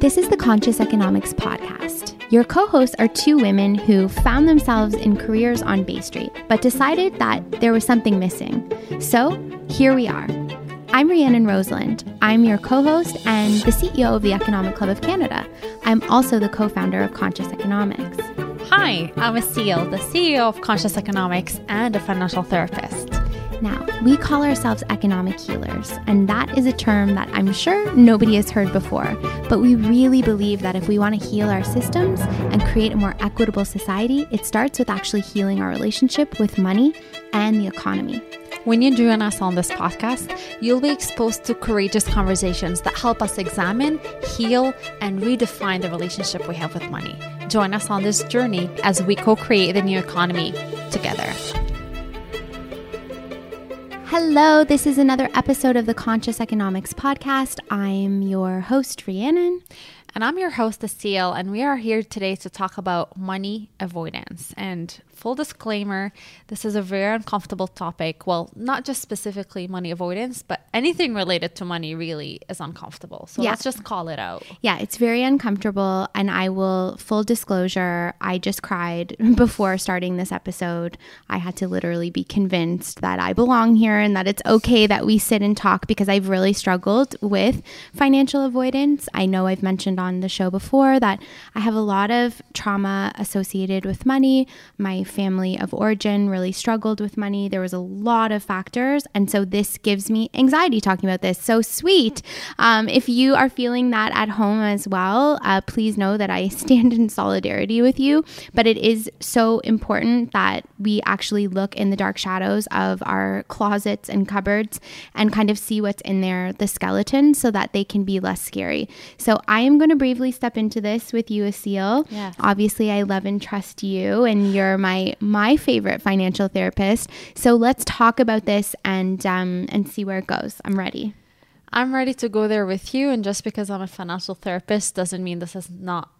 This is the Conscious Economics Podcast. Your co hosts are two women who found themselves in careers on Bay Street, but decided that there was something missing. So here we are. I'm Rhiannon Rosalind. I'm your co host and the CEO of the Economic Club of Canada. I'm also the co founder of Conscious Economics. Hi, I'm Asil, the CEO of Conscious Economics and a financial therapist. Now, we call ourselves economic healers, and that is a term that I'm sure nobody has heard before. But we really believe that if we want to heal our systems and create a more equitable society, it starts with actually healing our relationship with money and the economy. When you join us on this podcast, you'll be exposed to courageous conversations that help us examine, heal, and redefine the relationship we have with money. Join us on this journey as we co create the new economy together. Hello, this is another episode of the Conscious Economics Podcast. I'm your host, Rhiannon. And I'm your host, Asil, and we are here today to talk about money avoidance. And full disclaimer, this is a very uncomfortable topic. Well, not just specifically money avoidance, but anything related to money really is uncomfortable. So yeah. let's just call it out. Yeah, it's very uncomfortable. And I will, full disclosure, I just cried before starting this episode. I had to literally be convinced that I belong here and that it's okay that we sit and talk because I've really struggled with financial avoidance. I know I've mentioned on the show before that I have a lot of trauma associated with money. My family of origin really struggled with money. There was a lot of factors. And so this gives me anxiety talking about this. So sweet. Um, if you are feeling that at home as well, uh, please know that I stand in solidarity with you. But it is so important that we actually look in the dark shadows of our closets and cupboards and kind of see what's in there, the skeleton, so that they can be less scary. So I am going to bravely step into this with you, Asil. Yes. Obviously, I love and trust you, and you're my my favorite financial therapist. So let's talk about this and um, and see where it goes. I'm ready. I'm ready to go there with you. And just because I'm a financial therapist doesn't mean this is not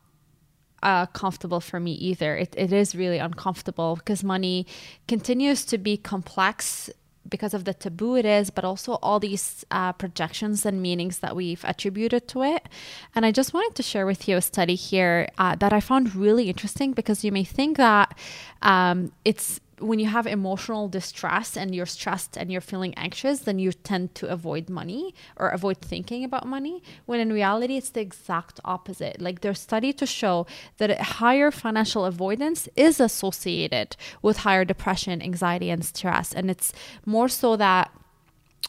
uh, comfortable for me either. It, it is really uncomfortable because money continues to be complex because of the taboo it is, but also all these uh, projections and meanings that we've attributed to it. And I just wanted to share with you a study here uh, that I found really interesting because you may think that um, it's when you have emotional distress and you're stressed and you're feeling anxious, then you tend to avoid money or avoid thinking about money. When in reality, it's the exact opposite. Like there's study to show that higher financial avoidance is associated with higher depression, anxiety, and stress. And it's more so that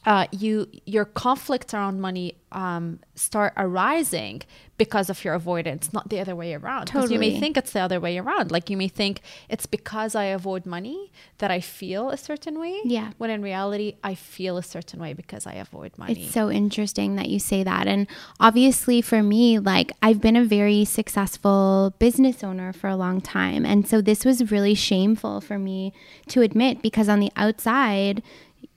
uh, you your conflicts around money um, start arising because of your avoidance, not the other way around. Because totally. you may think it's the other way around. Like you may think it's because I avoid money that I feel a certain way. Yeah. When in reality, I feel a certain way because I avoid money. It's so interesting that you say that. And obviously, for me, like I've been a very successful business owner for a long time. And so this was really shameful for me to admit because on the outside,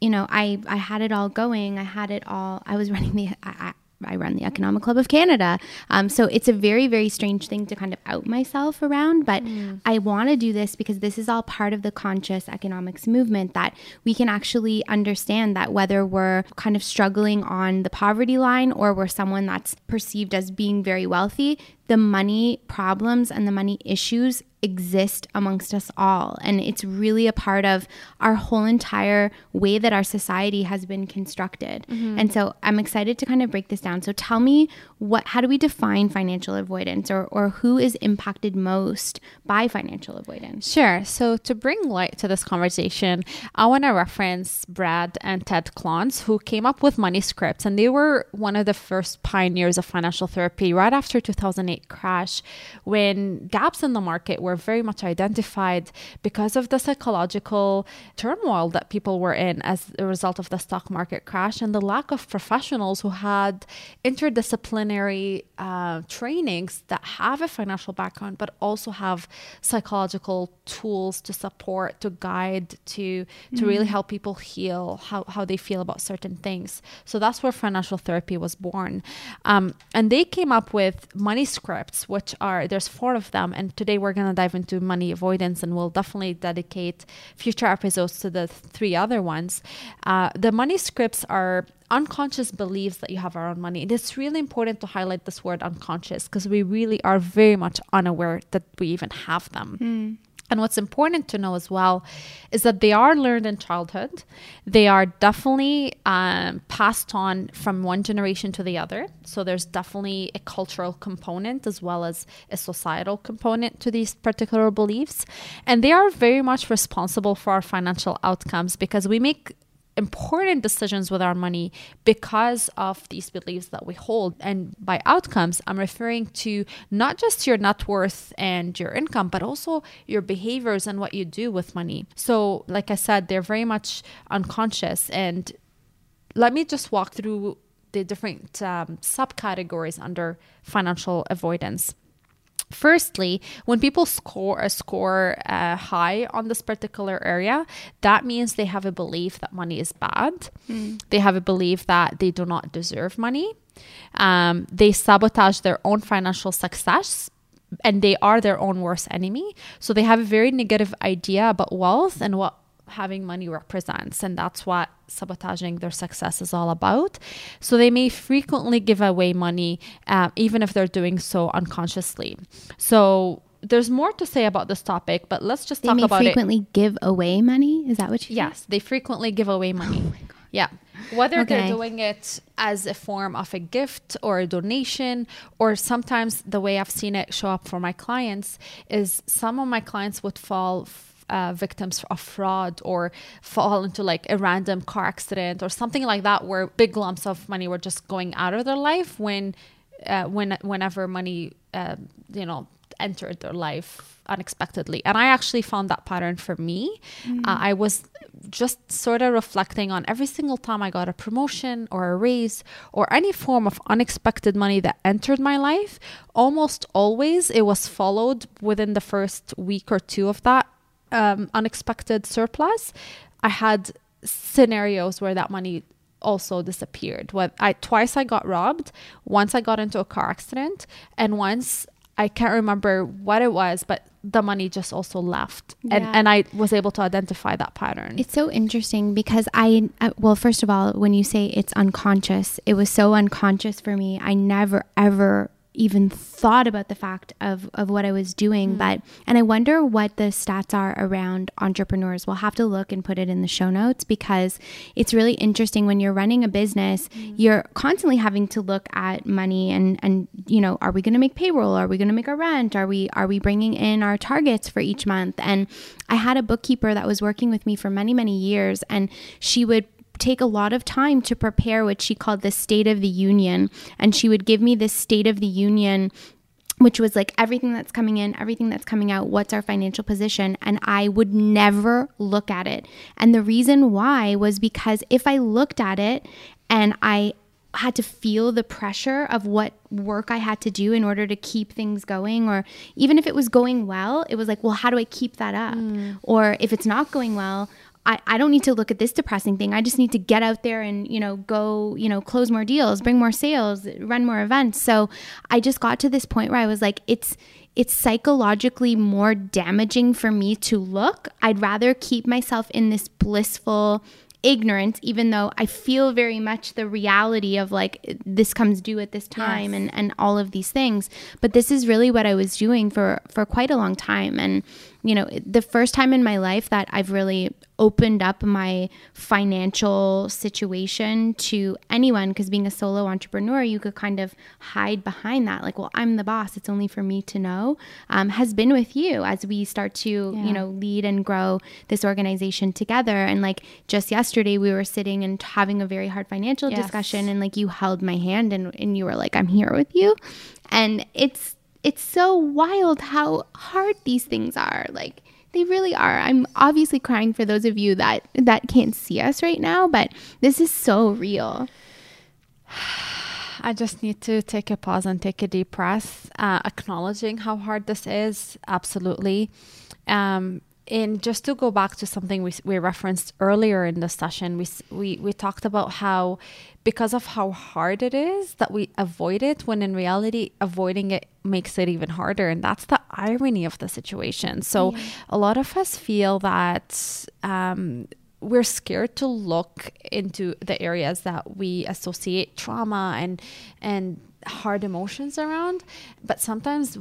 you know, I, I had it all going. I had it all. I was running the, I, I run the Economic Club of Canada. Um, so it's a very, very strange thing to kind of out myself around. But mm. I want to do this because this is all part of the conscious economics movement that we can actually understand that whether we're kind of struggling on the poverty line or we're someone that's perceived as being very wealthy, the money problems and the money issues exist amongst us all. And it's really a part of our whole entire way that our society has been constructed. Mm-hmm. And so I'm excited to kind of break this down. So tell me what how do we define financial avoidance or, or who is impacted most by financial avoidance? Sure. So to bring light to this conversation, I want to reference Brad and Ted Klontz, who came up with money scripts. And they were one of the first pioneers of financial therapy right after 2008 crash when gaps in the market were very much identified because of the psychological turmoil that people were in as a result of the stock market crash and the lack of professionals who had interdisciplinary uh, trainings that have a financial background but also have psychological tools to support to guide to to mm-hmm. really help people heal how, how they feel about certain things so that's where financial therapy was born um, and they came up with money scripts scripts, which are there's four of them, and today we're gonna dive into money avoidance, and we'll definitely dedicate future episodes to the three other ones. Uh, the money scripts are unconscious beliefs that you have around money. And it's really important to highlight this word unconscious because we really are very much unaware that we even have them. Mm. And what's important to know as well is that they are learned in childhood. They are definitely um, passed on from one generation to the other. So there's definitely a cultural component as well as a societal component to these particular beliefs. And they are very much responsible for our financial outcomes because we make important decisions with our money because of these beliefs that we hold. And by outcomes, I'm referring to not just your net worth and your income, but also your behaviors and what you do with money. So, like I said, they're very much unconscious. And let me just walk through the different um, subcategories under financial avoidance. Firstly, when people score a score uh, high on this particular area, that means they have a belief that money is bad. Mm. They have a belief that they do not deserve money. Um, they sabotage their own financial success and they are their own worst enemy. So they have a very negative idea about wealth and what having money represents. And that's what sabotaging their success is all about. So they may frequently give away money, uh, even if they're doing so unconsciously. So there's more to say about this topic, but let's just they talk about it. They frequently give away money. Is that what you? Yes, they frequently give away money. Oh yeah, whether okay. they're doing it as a form of a gift or a donation, or sometimes the way I've seen it show up for my clients is some of my clients would fall uh, victims of fraud or fall into like a random car accident or something like that where big lumps of money were just going out of their life when uh, when whenever money uh, you know entered their life unexpectedly and i actually found that pattern for me mm. uh, i was just sort of reflecting on every single time i got a promotion or a raise or any form of unexpected money that entered my life almost always it was followed within the first week or two of that um, unexpected surplus, I had scenarios where that money also disappeared. What I twice I got robbed. Once I got into a car accident, and once I can't remember what it was, but the money just also left yeah. and and I was able to identify that pattern. It's so interesting because I uh, well first of all when you say it's unconscious it was so unconscious for me I never ever even thought about the fact of, of what I was doing. Mm. But, and I wonder what the stats are around entrepreneurs. We'll have to look and put it in the show notes because it's really interesting when you're running a business, mm. you're constantly having to look at money and, and, you know, are we going to make payroll? Are we going to make our rent? Are we, are we bringing in our targets for each month? And I had a bookkeeper that was working with me for many, many years and she would take a lot of time to prepare what she called the State of the Union. And she would give me this State of the Union which was like everything that's coming in, everything that's coming out, what's our financial position. And I would never look at it. And the reason why was because if I looked at it and I had to feel the pressure of what work I had to do in order to keep things going, or even if it was going well, it was like, well, how do I keep that up? Mm. Or if it's not going well, I, I don't need to look at this depressing thing. I just need to get out there and, you know, go, you know, close more deals, bring more sales, run more events. So I just got to this point where I was like, it's it's psychologically more damaging for me to look. I'd rather keep myself in this blissful ignorance, even though I feel very much the reality of like this comes due at this time yes. and, and all of these things. But this is really what I was doing for for quite a long time. And you know, the first time in my life that I've really opened up my financial situation to anyone because being a solo entrepreneur, you could kind of hide behind that. Like, well, I'm the boss, it's only for me to know, um, has been with you as we start to, yeah. you know, lead and grow this organization together. And like just yesterday, we were sitting and having a very hard financial yes. discussion, and like you held my hand and, and you were like, I'm here with you. And it's, it's so wild how hard these things are. Like they really are. I'm obviously crying for those of you that that can't see us right now, but this is so real. I just need to take a pause and take a deep breath, uh, acknowledging how hard this is. Absolutely. Um, in just to go back to something we, we referenced earlier in the session, we, we, we talked about how because of how hard it is that we avoid it when in reality avoiding it makes it even harder. And that's the irony of the situation. So yeah. a lot of us feel that um, we're scared to look into the areas that we associate trauma and and hard emotions around. But sometimes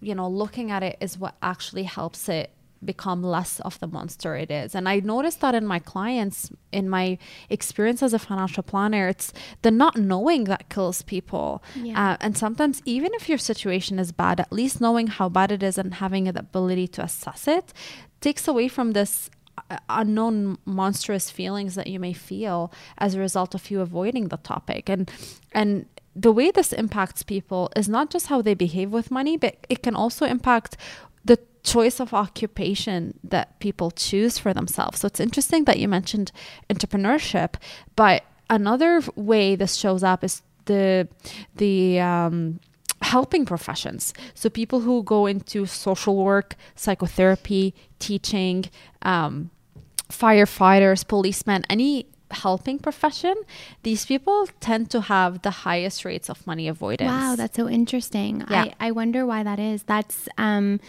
you know looking at it is what actually helps it become less of the monster it is. And I noticed that in my clients, in my experience as a financial planner, it's the not knowing that kills people. Yeah. Uh, and sometimes, even if your situation is bad, at least knowing how bad it is and having the ability to assess it takes away from this uh, unknown monstrous feelings that you may feel as a result of you avoiding the topic and and the way this impacts people is not just how they behave with money but it can also impact the choice of occupation that people choose for themselves. So it's interesting that you mentioned entrepreneurship, but another way this shows up is the the um, helping professions. So people who go into social work, psychotherapy, teaching, um, firefighters, policemen, any helping profession, these people tend to have the highest rates of money avoidance. Wow, that's so interesting. Yeah. I, I wonder why that is. That's, um,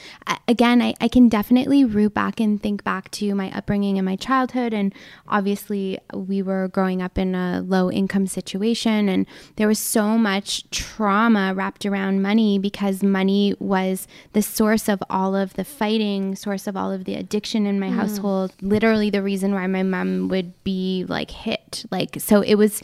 again, I, I can definitely root back and think back to my upbringing and my childhood. And obviously, we were growing up in a low income situation, and there was so much trauma wrapped around money because money was the source of all of the fighting, source of all of the addiction in my mm. household. Literally, the reason why my mom would be like, hit. Like, so it was,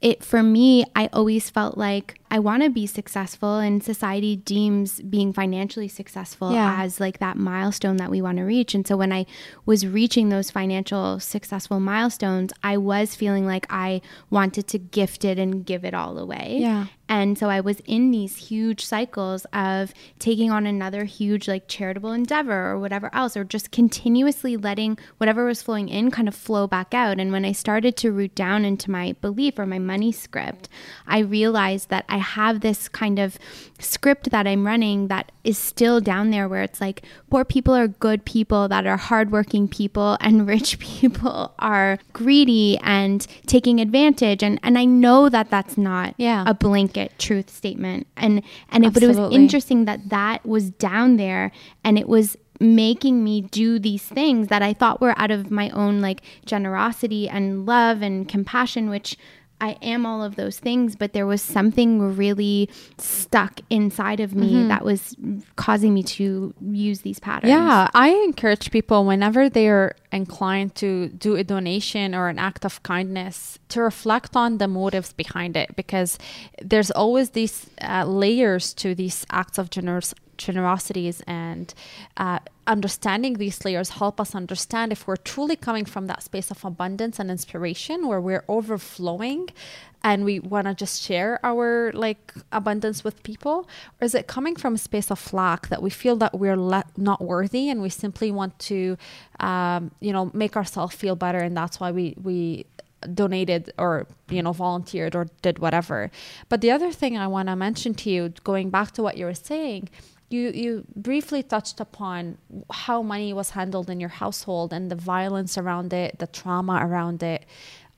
it for me, I always felt like I want to be successful and society deems being financially successful yeah. as like that milestone that we want to reach. And so when I was reaching those financial successful milestones, I was feeling like I wanted to gift it and give it all away. Yeah. And so I was in these huge cycles of taking on another huge like charitable endeavor or whatever else, or just continuously letting whatever was flowing in kind of flow back out. And when I started to root down into my belief or my money script, I realized that I have this kind of script that I'm running that is still down there where it's like poor people are good people that are hardworking people and rich people are greedy and taking advantage and and I know that that's not yeah. a blanket truth statement. And and it, but it was interesting that that was down there and it was making me do these things that I thought were out of my own like generosity and love and compassion which I am all of those things, but there was something really stuck inside of me mm-hmm. that was causing me to use these patterns. Yeah, I encourage people whenever they're inclined to do a donation or an act of kindness to reflect on the motives behind it because there's always these uh, layers to these acts of generosity generosities and uh, understanding these layers help us understand if we're truly coming from that space of abundance and inspiration where we're overflowing and we want to just share our like abundance with people or is it coming from a space of lack that we feel that we're le- not worthy and we simply want to um, you know make ourselves feel better and that's why we we donated or you know volunteered or did whatever. But the other thing i want to mention to you going back to what you were saying you you briefly touched upon how money was handled in your household and the violence around it, the trauma around it,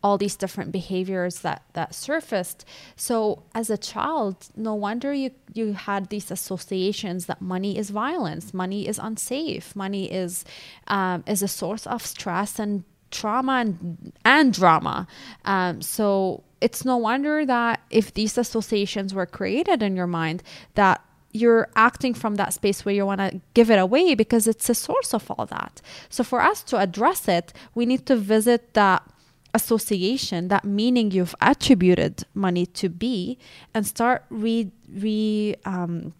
all these different behaviors that that surfaced. So as a child, no wonder you you had these associations that money is violence, money is unsafe, money is um, is a source of stress and trauma and and drama. Um, so it's no wonder that if these associations were created in your mind that you're acting from that space where you want to give it away because it's a source of all that. So for us to address it, we need to visit that association, that meaning you've attributed money to be, and start re re um,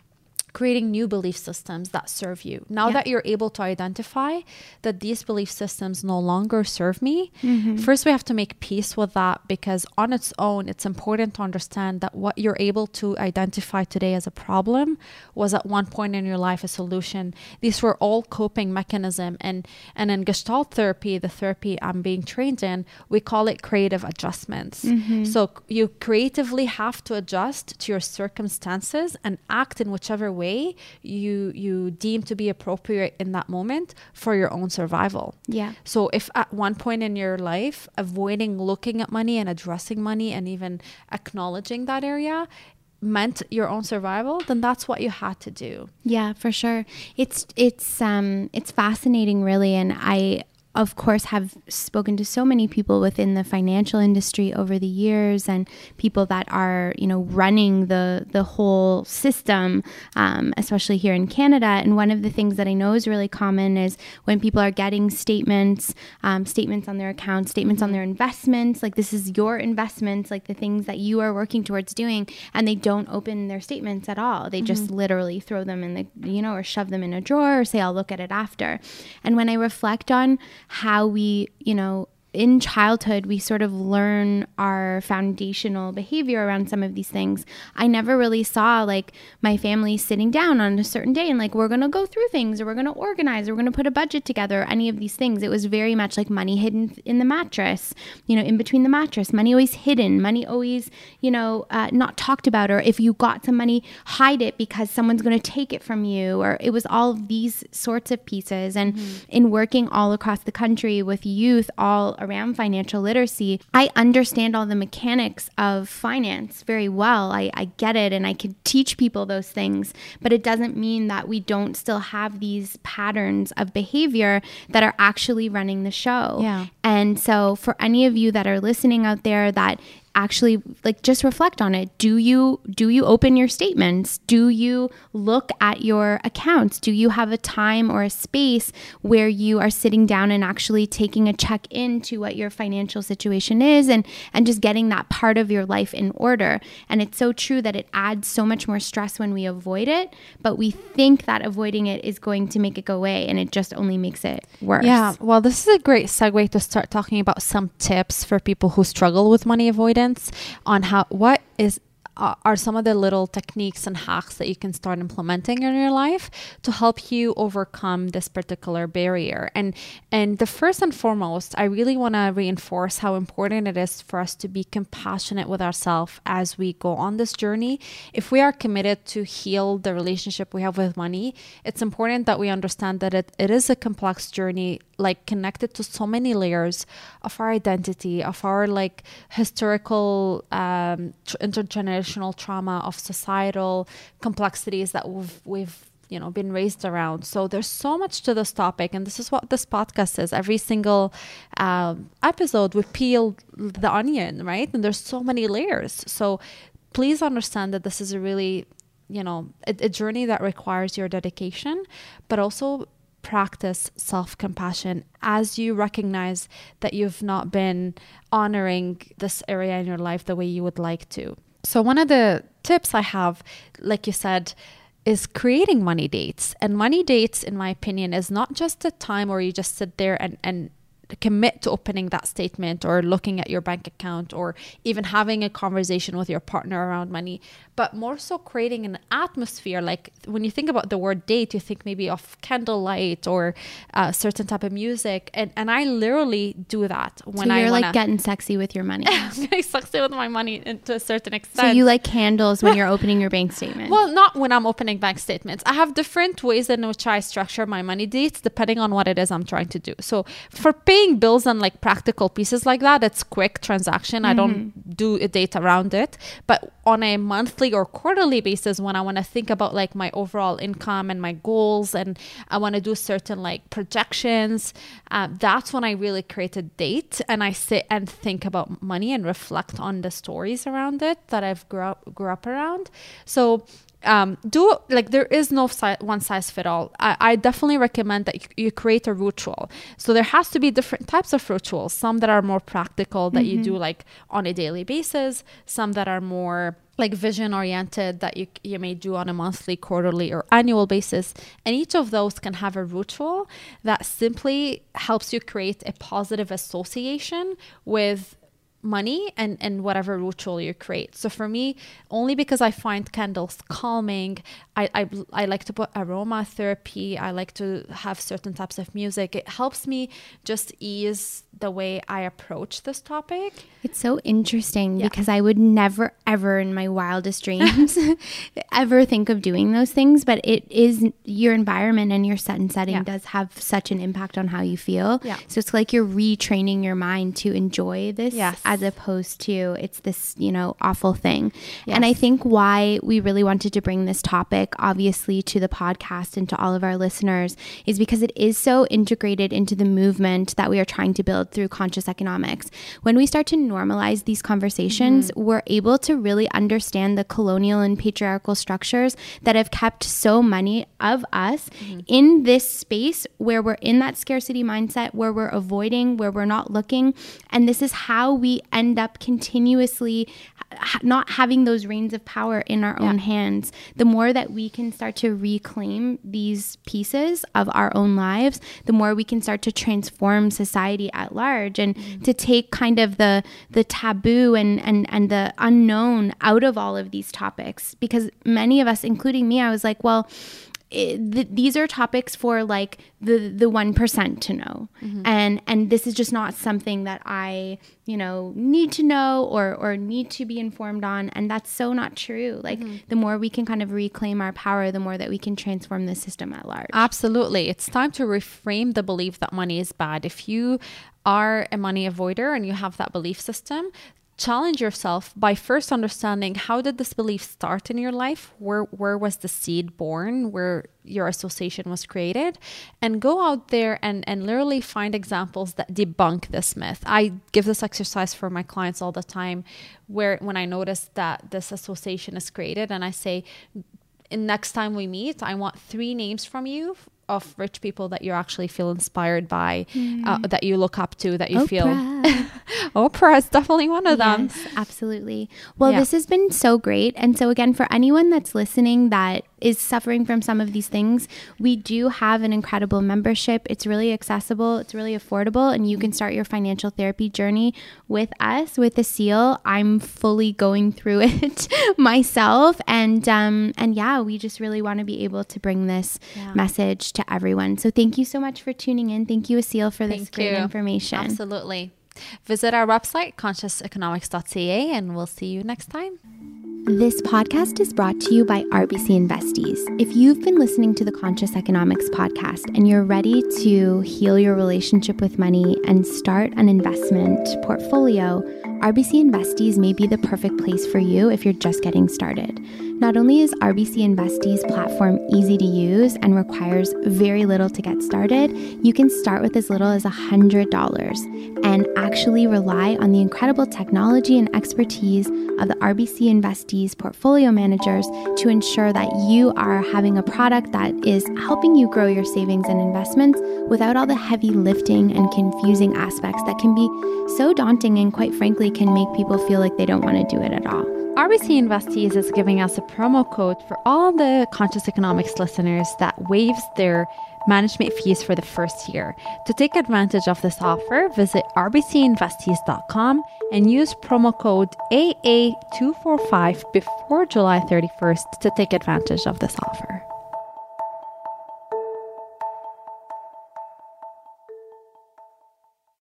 creating new belief systems that serve you. Now yeah. that you're able to identify that these belief systems no longer serve me, mm-hmm. first we have to make peace with that because on its own, it's important to understand that what you're able to identify today as a problem was at one point in your life a solution. These were all coping mechanism and and in Gestalt therapy, the therapy I'm being trained in, we call it creative adjustments. Mm-hmm. So you creatively have to adjust to your circumstances and act in whichever way way you you deem to be appropriate in that moment for your own survival. Yeah. So if at one point in your life avoiding looking at money and addressing money and even acknowledging that area meant your own survival, then that's what you had to do. Yeah, for sure. It's it's um it's fascinating really and I of course, have spoken to so many people within the financial industry over the years, and people that are, you know, running the the whole system, um, especially here in Canada. And one of the things that I know is really common is when people are getting statements, um, statements on their accounts, statements on their investments, like this is your investments, like the things that you are working towards doing, and they don't open their statements at all. They mm-hmm. just literally throw them in the, you know, or shove them in a drawer, or say I'll look at it after. And when I reflect on how we, you know, in childhood, we sort of learn our foundational behavior around some of these things. I never really saw like my family sitting down on a certain day and like, we're going to go through things or we're going to organize or we're going to put a budget together, or any of these things. It was very much like money hidden in the mattress, you know, in between the mattress, money always hidden, money always, you know, uh, not talked about. Or if you got some money, hide it because someone's going to take it from you. Or it was all these sorts of pieces. And mm-hmm. in working all across the country with youth, all around financial literacy, I understand all the mechanics of finance very well. I, I get it and I can teach people those things, but it doesn't mean that we don't still have these patterns of behavior that are actually running the show. Yeah. And so, for any of you that are listening out there that actually like just reflect on it. Do you do you open your statements? Do you look at your accounts? Do you have a time or a space where you are sitting down and actually taking a check into what your financial situation is and and just getting that part of your life in order? And it's so true that it adds so much more stress when we avoid it but we think that avoiding it is going to make it go away and it just only makes it worse. Yeah well this is a great segue to start talking about some tips for people who struggle with money avoidance guidance on how what is uh, are some of the little techniques and hacks that you can start implementing in your life to help you overcome this particular barrier? And and the first and foremost i really want to reinforce how important it is for us to be compassionate with ourselves as we go on this journey. If we are committed to heal the relationship we have with money it's important that we understand that it, it is a complex journey like connected to so many layers of our identity of our like historical um, intergenerational trauma of societal complexities that we've we've you know been raised around. So there's so much to this topic and this is what this podcast is. Every single um, episode we peel the onion right? And there's so many layers. So please understand that this is a really you know a, a journey that requires your dedication but also practice self compassion as you recognize that you've not been honoring this area in your life the way you would like to. So, one of the tips I have, like you said, is creating money dates. And money dates, in my opinion, is not just a time where you just sit there and, and commit to opening that statement or looking at your bank account or even having a conversation with your partner around money, but more so creating an atmosphere. Like when you think about the word date, you think maybe of candlelight or a uh, certain type of music. And, and I literally do that when so you're I wanna, like getting sexy with your money. getting sexy with my money to a certain extent. So you like candles when you're opening your bank statement? Well, not when I'm opening bank statements. I have different ways in which I structure my money dates depending on what it is I'm trying to do. So for paying bills and like practical pieces like that, it's quick transaction. Mm-hmm. I don't mm-hmm. do a date around it. But on a monthly or quarterly basis, when I want to think about like my overall income and my goals, and I want to do certain like projections, uh, that's when I really create a date and I sit and think about money and reflect on the stories around it that I've grew up, grew up around. So um, do like there is no si- one size fit all. I, I definitely recommend that you, you, create a ritual. So there has to be different types of rituals. Some that are more practical that mm-hmm. you do like on a daily basis. Some that are more like vision oriented that you you may do on a monthly, quarterly, or annual basis. And each of those can have a ritual that simply helps you create a positive association with money and and whatever ritual you create so for me only because i find candles calming I, I i like to put aromatherapy i like to have certain types of music it helps me just ease the way i approach this topic it's so interesting yeah. because i would never ever in my wildest dreams ever think of doing those things but it is your environment and your set and setting yeah. does have such an impact on how you feel yeah. so it's like you're retraining your mind to enjoy this yes as opposed to it's this, you know, awful thing. Yes. And I think why we really wanted to bring this topic, obviously, to the podcast and to all of our listeners is because it is so integrated into the movement that we are trying to build through conscious economics. When we start to normalize these conversations, mm-hmm. we're able to really understand the colonial and patriarchal structures that have kept so many of us mm-hmm. in this space where we're in that scarcity mindset, where we're avoiding, where we're not looking. And this is how we end up continuously ha- not having those reins of power in our yeah. own hands, the more that we can start to reclaim these pieces of our own lives, the more we can start to transform society at large and mm-hmm. to take kind of the the taboo and, and and the unknown out of all of these topics. Because many of us, including me, I was like, well, it, th- these are topics for like the the one percent to know, mm-hmm. and and this is just not something that I you know need to know or or need to be informed on, and that's so not true. Like mm-hmm. the more we can kind of reclaim our power, the more that we can transform the system at large. Absolutely, it's time to reframe the belief that money is bad. If you are a money avoider and you have that belief system, challenge yourself by first understanding how did this belief start in your life? Where where was the seed born? Where your association was created? And go out there and and literally find examples that debunk this myth. I give this exercise for my clients all the time where when i notice that this association is created and i say next time we meet i want three names from you of rich people that you actually feel inspired by, mm. uh, that you look up to, that you Oprah. feel. Oprah is definitely one of them. Absolutely. Well, yeah. this has been so great. And so, again, for anyone that's listening that is suffering from some of these things, we do have an incredible membership. It's really accessible, it's really affordable, and you can start your financial therapy journey with us with Asil. I'm fully going through it myself, and um, and yeah, we just really want to be able to bring this yeah. message to everyone. So thank you so much for tuning in. Thank you, Asil, for this thank great you. information. Absolutely. Visit our website, consciouseconomics.ca, and we'll see you next time. This podcast is brought to you by RBC InvestEase. If you've been listening to the Conscious Economics podcast and you're ready to heal your relationship with money and start an investment portfolio, RBC InvestEase may be the perfect place for you if you're just getting started. Not only is RBC InvestEase platform easy to use and requires very little to get started, you can start with as little as $100 and actually rely on the incredible technology and expertise of the RBC InvestEase portfolio managers to ensure that you are having a product that is helping you grow your savings and investments without all the heavy lifting and confusing aspects that can be so daunting and, quite frankly, can make people feel like they don't want to do it at all. RBC InvestEase is giving us a promo code for all the Conscious Economics listeners that waives their management fees for the first year. To take advantage of this offer, visit rbcinvestease.com and use promo code AA245 before July 31st to take advantage of this offer.